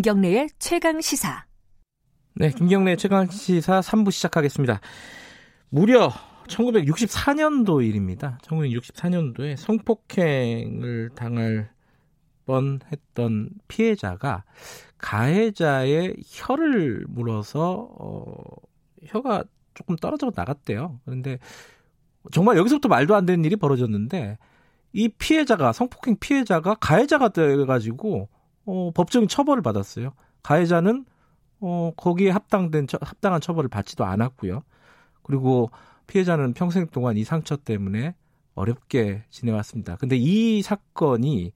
김경래의 최강 시사. 네, 김경래 최강 시사 3부 시작하겠습니다. 무려 1964년도 일입니다. 1964년도에 성폭행을 당할 뻔했던 피해자가 가해자의 혀를 물어서 어, 혀가 조금 떨어져 나갔대요. 그런데 정말 여기서부터 말도 안 되는 일이 벌어졌는데 이 피해자가 성폭행 피해자가 가해자가 돼가지고 어, 법적인 처벌을 받았어요. 가해자는 어, 거기에 합당된 합당한 처벌을 받지도 않았고요. 그리고 피해자는 평생 동안 이 상처 때문에 어렵게 지내왔습니다. 근데 이 사건이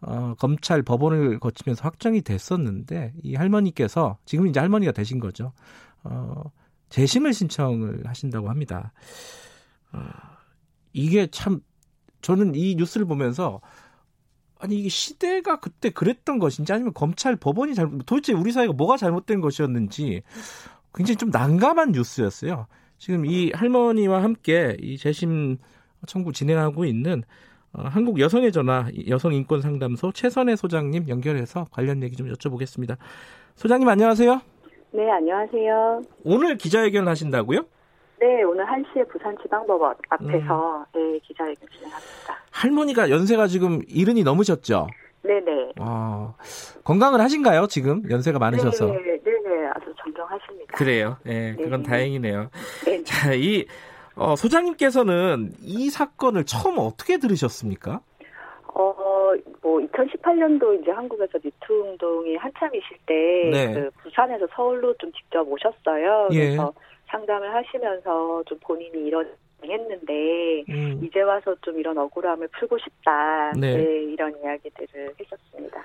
어, 검찰 법원을 거치면서 확정이 됐었는데 이 할머니께서 지금 이제 할머니가 되신 거죠. 어, 재심을 신청을 하신다고 합니다. 어, 이게 참 저는 이 뉴스를 보면서 아니 이게 시대가 그때 그랬던 것인지 아니면 검찰 법원이 잘못 도대체 우리 사회가 뭐가 잘못된 것이었는지 굉장히 좀 난감한 뉴스였어요. 지금 이 할머니와 함께 이 재심 청구 진행하고 있는 어, 한국 여성의 전화 여성 인권 상담소 최선혜 소장님 연결해서 관련 얘기 좀 여쭤보겠습니다. 소장님 안녕하세요. 네, 안녕하세요. 오늘 기자회견 하신다고요? 네, 오늘 1시에 부산지방법원 앞에서 음. 네, 기자회견 진행합니다. 할머니가 연세가 지금 이른이 넘으셨죠? 네네. 아, 건강을 하신가요, 지금? 연세가 많으셔서. 네네, 네네. 아주 존경하십니다. 그래요. 네, 그건 네. 다행이네요. 네. 자, 이, 어, 소장님께서는 이 사건을 처음 어떻게 들으셨습니까? 어, 뭐, 2018년도 이제 한국에서 미투 운동이 한참이실 때, 네. 그 부산에서 서울로 좀 직접 오셨어요. 예. 그래서 상담을 하시면서 좀 본인이 이런 했는데 음. 이제 와서 좀 이런 억울함을 풀고 싶다 네. 네, 이런 이야기들을 했었습니다.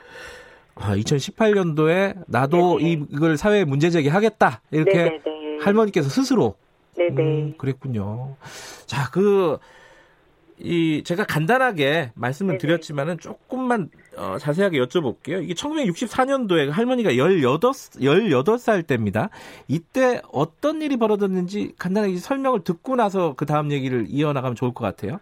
아, 2018년도에 나도 네네. 이걸 사회에 문제 제기하겠다 이렇게 네네네. 할머니께서 스스로 네네 음, 그랬군요. 자, 그 이 제가 간단하게 말씀을 네네. 드렸지만은 조금만 어, 자세하게 여쭤볼게요. 이게 1964년도에 할머니가 18, 18살 때입니다. 이때 어떤 일이 벌어졌는지 간단하게 설명을 듣고 나서 그 다음 얘기를 이어나가면 좋을 것 같아요.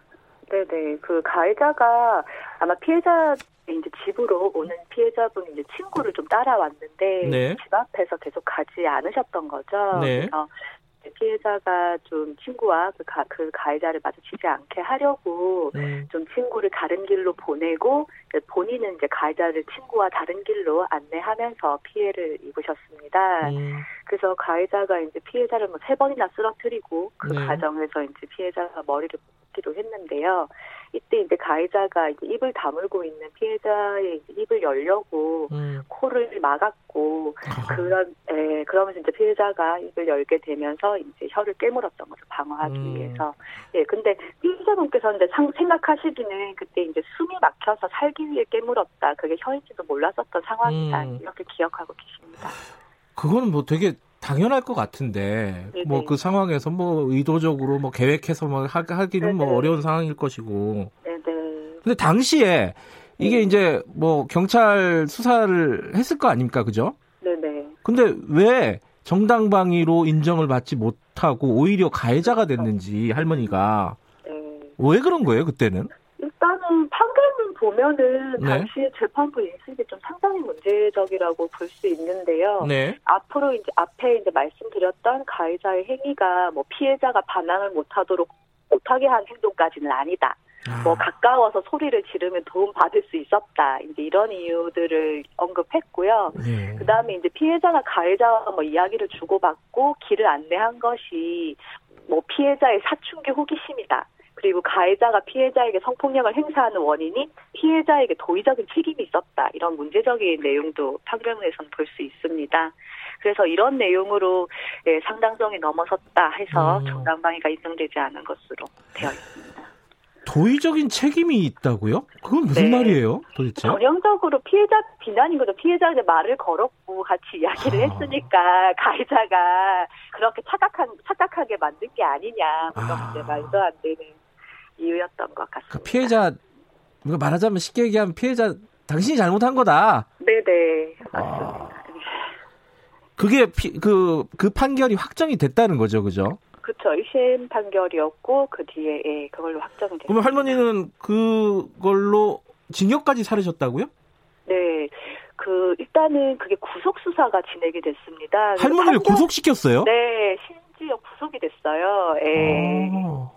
네네. 그 가해자가 아마 피해자 이제 집으로 오는 피해자분 이제 친구를 좀 따라왔는데 네. 집 앞에서 계속 가지 않으셨던 거죠. 네. 그래서 피해자가 좀 친구와 그, 가, 그 가해자를 마주치지 않게 하려고 음. 좀 친구를 다른 길로 보내고 본인은 이제 가해자를 친구와 다른 길로 안내하면서 피해를 입으셨습니다. 음. 그래서 가해자가 이제 피해자를 뭐 세 번이나 쓰러뜨리고 그 네. 과정에서 이제 피해자가 머리를 뽑기도 했는데요. 이때 이제 가해자가 이제 입을 다물고 있는 피해자의 입을 열려고 음. 코를 막았고 아. 그런 예, 그러면서 이제 피해자가 입을 열게 되면서 이제 혀를 깨물었던 것을 방어하기 음. 위해서 예 근데 피해자분께서는 이제 상, 생각하시기는 그때 이제 숨이 막혀서 살기 위해 깨물었다 그게 혀인지도 몰랐었던 상황이다 음. 이렇게 기억하고 계십니다. 그거는 뭐 되게 당연할 것 같은데 뭐 그 상황에서 뭐 의도적으로 뭐 계획해서 뭐 하기는 뭐 네네. 뭐 어려운 상황일 것이고. 네네. 근데 당시에 이게 네. 이제 뭐 경찰 수사를 했을 거 아닙니까, 그죠? 네네. 근데 왜 정당방위로 인정을 받지 못하고 오히려 가해자가 됐는지 할머니가 네. 왜 그런 거예요 그때는? 보면은 네. 당시에 재판부 인식이 좀 상당히 문제적이라고 볼 수 있는데요. 네. 앞으로 이제 앞에 이제 말씀드렸던 가해자의 행위가 뭐 피해자가 반항을 못하도록 못하게 한 행동까지는 아니다. 아. 뭐 가까워서 소리를 지르면 도움 받을 수 있었다. 이제 이런 이유들을 언급했고요. 네. 그다음에 이제 피해자가 가해자와 뭐 이야기를 주고받고 길을 안내한 것이 뭐 피해자의 사춘기 호기심이다. 그리고 가해자가 피해자에게 성폭력을 행사하는 원인이 피해자에게 도의적인 책임이 있었다. 이런 문제적인 내용도 판결문에서는 볼 수 있습니다. 그래서 이런 내용으로 예, 상당성이 넘어섰다 해서 음. 정당방위가 인정되지 않은 것으로 되어 있습니다. 도의적인 책임이 있다고요? 그건 무슨 네. 말이에요, 도대체? 전형적으로 피해자 비난인 거죠. 피해자한테 말을 걸었고 같이 이야기를 아. 했으니까 가해자가 그렇게 착각한 착각하게 만든 게 아니냐. 그런 아. 이제 말도 안 되는 이유였던 것 같습니다. 그 피해자 말하자면 쉽게 얘기하면 피해자 당신이 잘못한 거다. 네네 맞습니다. 아. 그게 피, 그, 그 판결이 확정이 됐다는 거죠, 그죠? 그렇죠. 1심 판결이었고 그 뒤에 예, 그걸로 확정이 됐습니다. 그러면 할머니는 그걸로 징역까지 살으셨다고요? 네. 그 일단은 그게 구속 수사가 진행이 됐습니다. 할머니를 판결, 구속시켰어요? 네, 심지어 구속이 됐어요. 예. 오.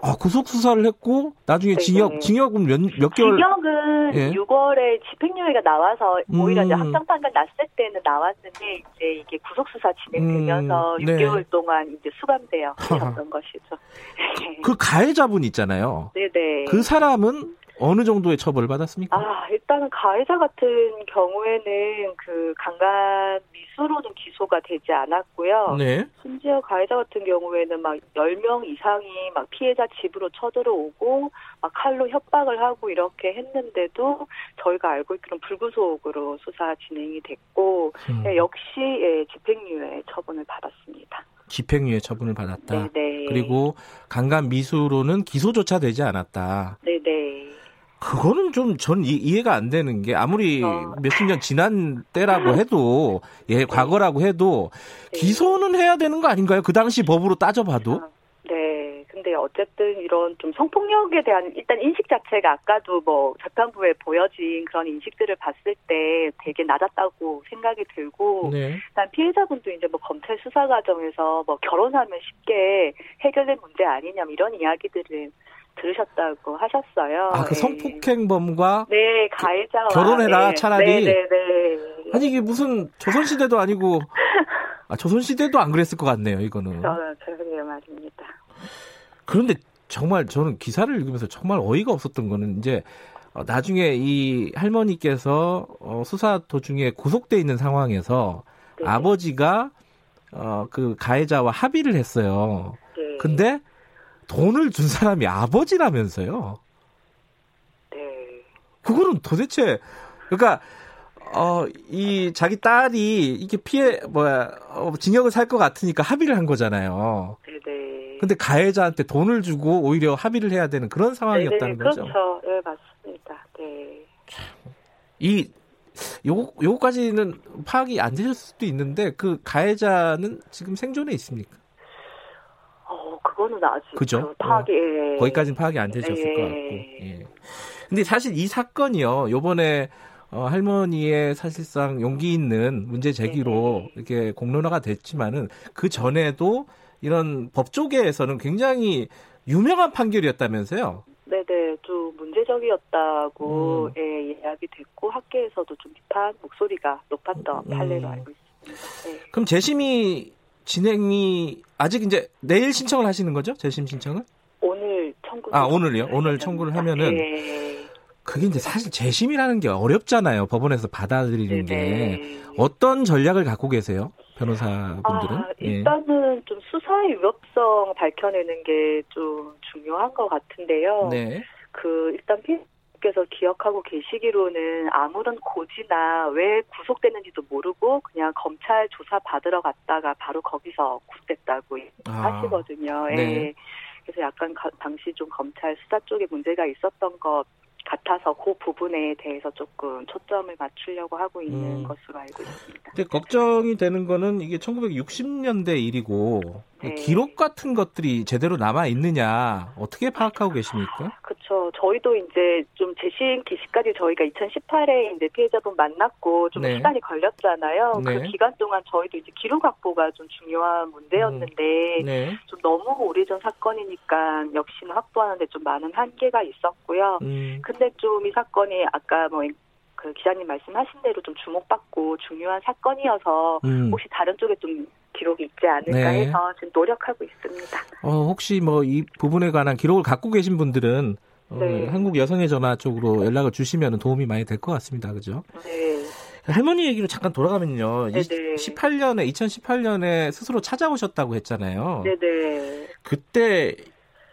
아, 구속 수사를 했고 나중에 네, 징역 네. 징역은 몇, 몇 개월 징역은 예? 6월에 집행유예가 나와서 오히려 음. 이제 확정 판결 났을 때는 나왔는데 이제 이게 구속 수사 진행되면서 음. 6개월 동안 이제 수감되어 있었던 것이죠. 그, 그 가해자분 있잖아요. 네네. 그 사람은 어느 정도의 처벌을 받았습니까? 아, 일단은 가해자 같은 경우에는 그 강간 미수로는 기소가 되지 않았고요. 네. 심지어 가해자 같은 경우에는 막 10명 이상이 막 피해자 집으로 쳐들어오고 막 칼로 협박을 하고 이렇게 했는데도 저희가 알고 있기로는 불구속으로 수사 진행이 됐고 음. 예, 역시 예, 집행유예 처분을 받았습니다. 집행유예 처분을 받았다. 네네. 네. 그리고 강간 미수로는 기소조차 되지 않았다. 네네. 그거는 좀 전 이해가 안 되는 게 아무리 어. 몇십 년 지난 때라고 해도 예 네. 과거라고 해도 네. 기소는 해야 되는 거 아닌가요? 그 당시 법으로 따져봐도. 어, 네. 근데 어쨌든 이런 좀 성폭력에 대한 일단 인식 자체가 아까도 뭐 재판부에 보여진 그런 인식들을 봤을 때 되게 낮았다고 생각이 들고 네. 일단 피해자분도 이제 뭐 검찰 수사 과정에서 뭐 결혼하면 쉽게 해결된 문제 아니냐 뭐 이런 이야기들을 들으셨다고 하셨어요. 아, 그 네. 성폭행범과 네, 가해자와 결혼해라 네. 차라리. 네, 네, 네. 아니 이게 무슨 조선시대도 아니고 아, 조선시대도 안 그랬을 것 같네요, 이거는. 저는 그러게요, 말입니다. 그런데 정말 저는 기사를 읽으면서 정말 어이가 없었던 거는 이제 어, 나중에 이 할머니께서 어, 수사 도중에 구속돼 있는 상황에서 네. 아버지가 어, 그 가해자와 합의를 했어요. 네. 근데 돈을 준 사람이 아버지라면서요. 네. 그거는 도대체 그러니까 어, 이 자기 딸이 이게 피해 뭐야 어, 징역을 살 것 같으니까 합의를 한 거잖아요. 네네. 근데 가해자한테 돈을 주고 오히려 합의를 해야 되는 그런 상황이었다는 네네, 거죠. 그렇죠. 네 맞습니다. 네. 이 요, 요거까지는 파악이 안 되셨을 수도 있는데 그 가해자는 지금 생존해 있습니까? 그거는 아직 그죠? 파악이 어, 거기까지는 파악이 안 되셨을 예. 것 같고. 예. 근데 사실 이 사건이요. 요번에 어, 할머니의 사실상 용기 있는 문제 제기로 네. 이렇게 공론화가 됐지만은 그 전에도 이런 법조계에서는 굉장히 유명한 판결이었다면서요. 네네, 좀 문제적이었다고 음. 예, 이야기 됐고 학계에서도 좀 비판 목소리가 높았던 음. 판례로 알고 있습니다. 네. 그럼 재심이 진행이 아직 이제 내일 신청을 하시는 거죠? 재심 신청을? 오늘 청구. 아 오늘요? 오늘 청구를 하면은 네. 그게 이제 사실 재심이라는 게 어렵잖아요. 법원에서 받아들이는 네. 게 어떤 전략을 갖고 계세요? 변호사분들은? 아, 예. 일단은 예. 좀 수사의 위협성 밝혀내는 게 좀 중요한 것 같은데요. 네. 그 일단 피 께서 기억하고 계시기로는 아무런 고지나 왜 구속됐는지도 모르고 그냥 검찰 조사 받으러 갔다가 바로 거기서 구속됐다고 아, 하시거든요. 네. 예. 그래서 약간 가, 당시 좀 검찰 수사 쪽에 문제가 있었던 것 같아서 그 부분에 대해서 조금 초점을 맞추려고 하고 있는 음. 것으로 알고 있습니다. 근데 걱정이 되는 거는 이게 1960년대 일이고 네. 기록 같은 것들이 제대로 남아 있느냐 어떻게 파악하고 계십니까? 그렇죠. 저희도 이제 좀 재심 기시까지 저희가 2018에 이제 피해자분 만났고 좀 네. 시간이 걸렸잖아요. 그 네. 그 기간 동안 저희도 이제 기록 확보가 좀 중요한 문제였는데 음. 네. 좀 너무 오래전 사건이니까 역시나 확보하는데 좀 많은 한계가 있었고요. 음. 근데 좀 이 사건이 아까 뭐그 기자님 말씀하신 대로 좀 주목받고 중요한 사건이어서 음. 혹시 다른 쪽에 좀 기록이 있지 않을까 네. 해서 지금 노력하고 있습니다. 어, 혹시 뭐 이 부분에 관한 기록을 갖고 계신 분들은 어, 네. 한국 여성의 전화 쪽으로 연락을 주시면 도움이 많이 될 것 같습니다. 그죠? 네. 할머니 얘기로 잠깐 돌아가면요. 네네. 18년에 2018년에 스스로 찾아오셨다고 했잖아요. 네네. 그때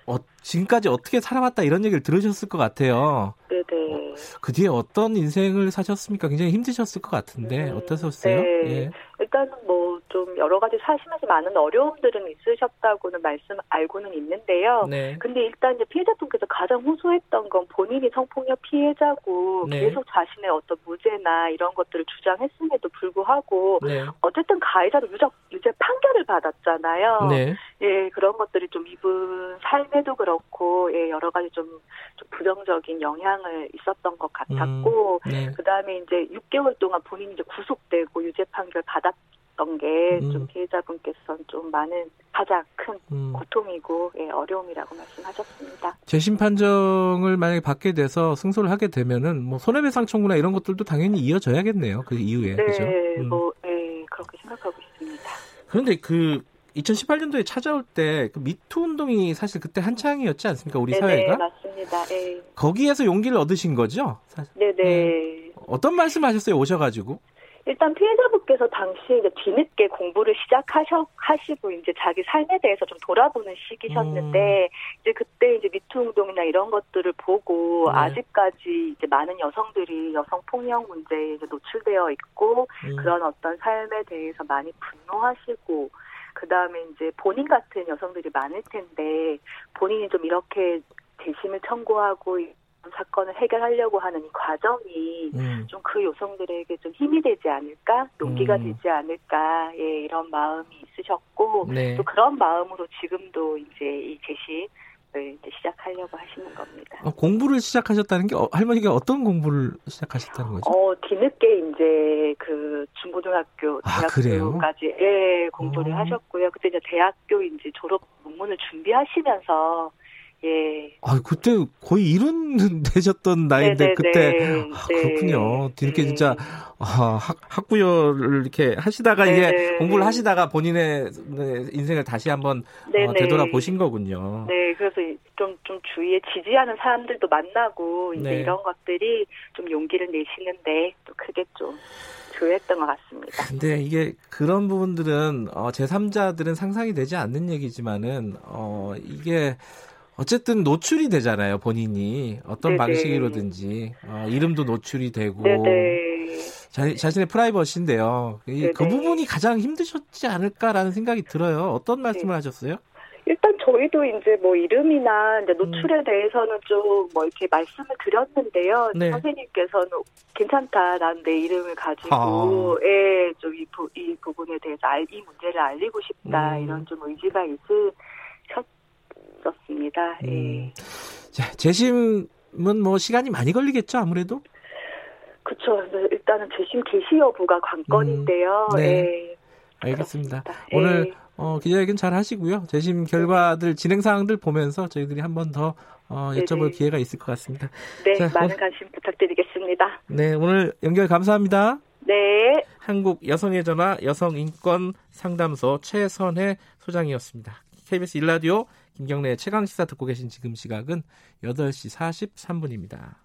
어, 지금까지 어떻게 살아왔다 이런 얘기를 들으셨을 것 같아요. 네네. 어, 그 뒤에 어떤 인생을 사셨습니까? 굉장히 힘드셨을 것 같은데 음, 어떠셨어요? 네. 예. 일단은 뭐 좀 여러 가지 사시면서 많은 어려움들은 있으셨다고는 말씀 알고는 있는데요. 네. 근데 일단 이제 피해자분께서 가장 호소했던 건 본인이 성폭력 피해자고 네. 계속 자신의 어떤 무죄나 이런 것들을 주장했음에도 불구하고 네. 어쨌든 가해자로 유적 유죄 판결을 받았잖아요. 네. 예, 그런 것들이 좀 이분 삶에도 그렇고, 예, 여러 가지 좀, 좀 부정적인 영향을 있었던 것 같았고, 음, 네. 그 다음에 이제 6개월 동안 본인이 이제 구속되고 유죄 판결 받았 던 게좀 음. 피해자분께서는 좀 많은 가장 큰 음. 고통이고, 예, 어려움이라고 말씀하셨습니다. 재심 판정을 만약에 받게 돼서 승소를 하게 되면은 뭐 손해배상 청구나 이런 것들도 당연히 이어져야겠네요. 그 이후에. 네, 그죠? 음. 뭐, 예, 그렇게 생각하고 있습니다. 그런데 그 2018년도에 찾아올 때 그 미투 운동이 사실 그때 한창이었지 않습니까? 우리 네네, 사회가 맞습니다. 예. 거기에서 용기를 얻으신 거죠? 사실. 네네. 어떤 말씀하셨어요? 오셔가지고. 일단 피해자분께서 당시 이제 뒤늦게 공부를 시작하셔 하시고 이제 자기 삶에 대해서 좀 돌아보는 시기셨는데 이제 그때 이제 미투 운동이나 이런 것들을 보고 네. 아직까지 이제 많은 여성들이 여성 폭력 문제에 노출되어 있고 음. 그런 어떤 삶에 대해서 많이 분노하시고 그 다음에 이제 본인 같은 여성들이 많을 텐데 본인이 좀 이렇게 재심을 청구하고 이 사건을 해결하려고 하는 이 과정이 음. 좀그 여성들에게 좀 힘이 되지 않을까, 용기가 음. 되지 않을까, 예, 이런 마음이 있으셨고, 네. 또 그런 마음으로 지금도 이제 이 제시를 이제 시작하려고 하시는 겁니다. 어, 공부를 시작하셨다는 게 어, 할머니가 어떤 공부를 시작하셨다는 거죠? 어, 뒤늦게 이제 그 중고등학교, 아? 대학교까지, 예, 공부를 어. 하셨고요. 그때 이제 대학교 이제 졸업 논문을 준비하시면서, 예. 아, 그때 거의 이른 되셨던 나이인데 네네네. 그때 아, 네. 그렇군요. 이렇게 네. 진짜 아, 학, 학부여를 이렇게 하시다가 이제 네네. 공부를 하시다가 본인의 네, 인생을 다시 한번 어, 네네. 되돌아보신 거군요. 네, 그래서 좀, 좀 주위에 지지하는 사람들도 만나고, 이제 네. 이런 것들이 좀 용기를 내시는데 또 크게 좀 조였던 것 같습니다. 근데 이게 그런 부분들은 어, 제3자들은 상상이 되지 않는 얘기지만은 어, 이게 어쨌든 노출이 되잖아요 본인이 어떤 네네. 방식으로든지 어, 이름도 노출이 되고 네네. 자, 자신의 프라이버시인데요. 이, 그. 부분이 가장 힘드셨지 않을까라는 생각이 들어요. 어떤 말씀을 네. 하셨어요? 일단 저희도 이제 뭐 이름이나 이제 음. 노출에 대해서는 좀 뭐 이렇게 말씀을 드렸는데요. 네. 선생님께서는 괜찮다. 난 내 이름을 가지고, 아. 예, 좀 이, 부, 이 부분에 대해서 알, 이 문제를 알리고 싶다. 음. 이런 좀 의지가 있으 셨습니다. 예. 음. 자, 재심은 뭐 시간이 많이 걸리겠죠, 아무래도? 그래서 일단은 재심 개시 여부가 관건인데요. 음, 네. 예. 알겠습니다. 그렇습니다. 오늘 예. 어, 기자회견 잘 하시고요. 재심 결과들 진행 사항들 보면서 저희들이 한 번 더 어, 여쭤볼 네네. 기회가 있을 것 같습니다. 네, 자, 많은 어- 관심 부탁드리겠습니다. 네, 오늘 연결 감사합니다. 네. 한국 여성의 전화 여성인권 상담소 최선혜 소장이었습니다. KBS 일라디오 김경래 최강 시사 듣고 계신 지금 시각은 8시 43분입니다.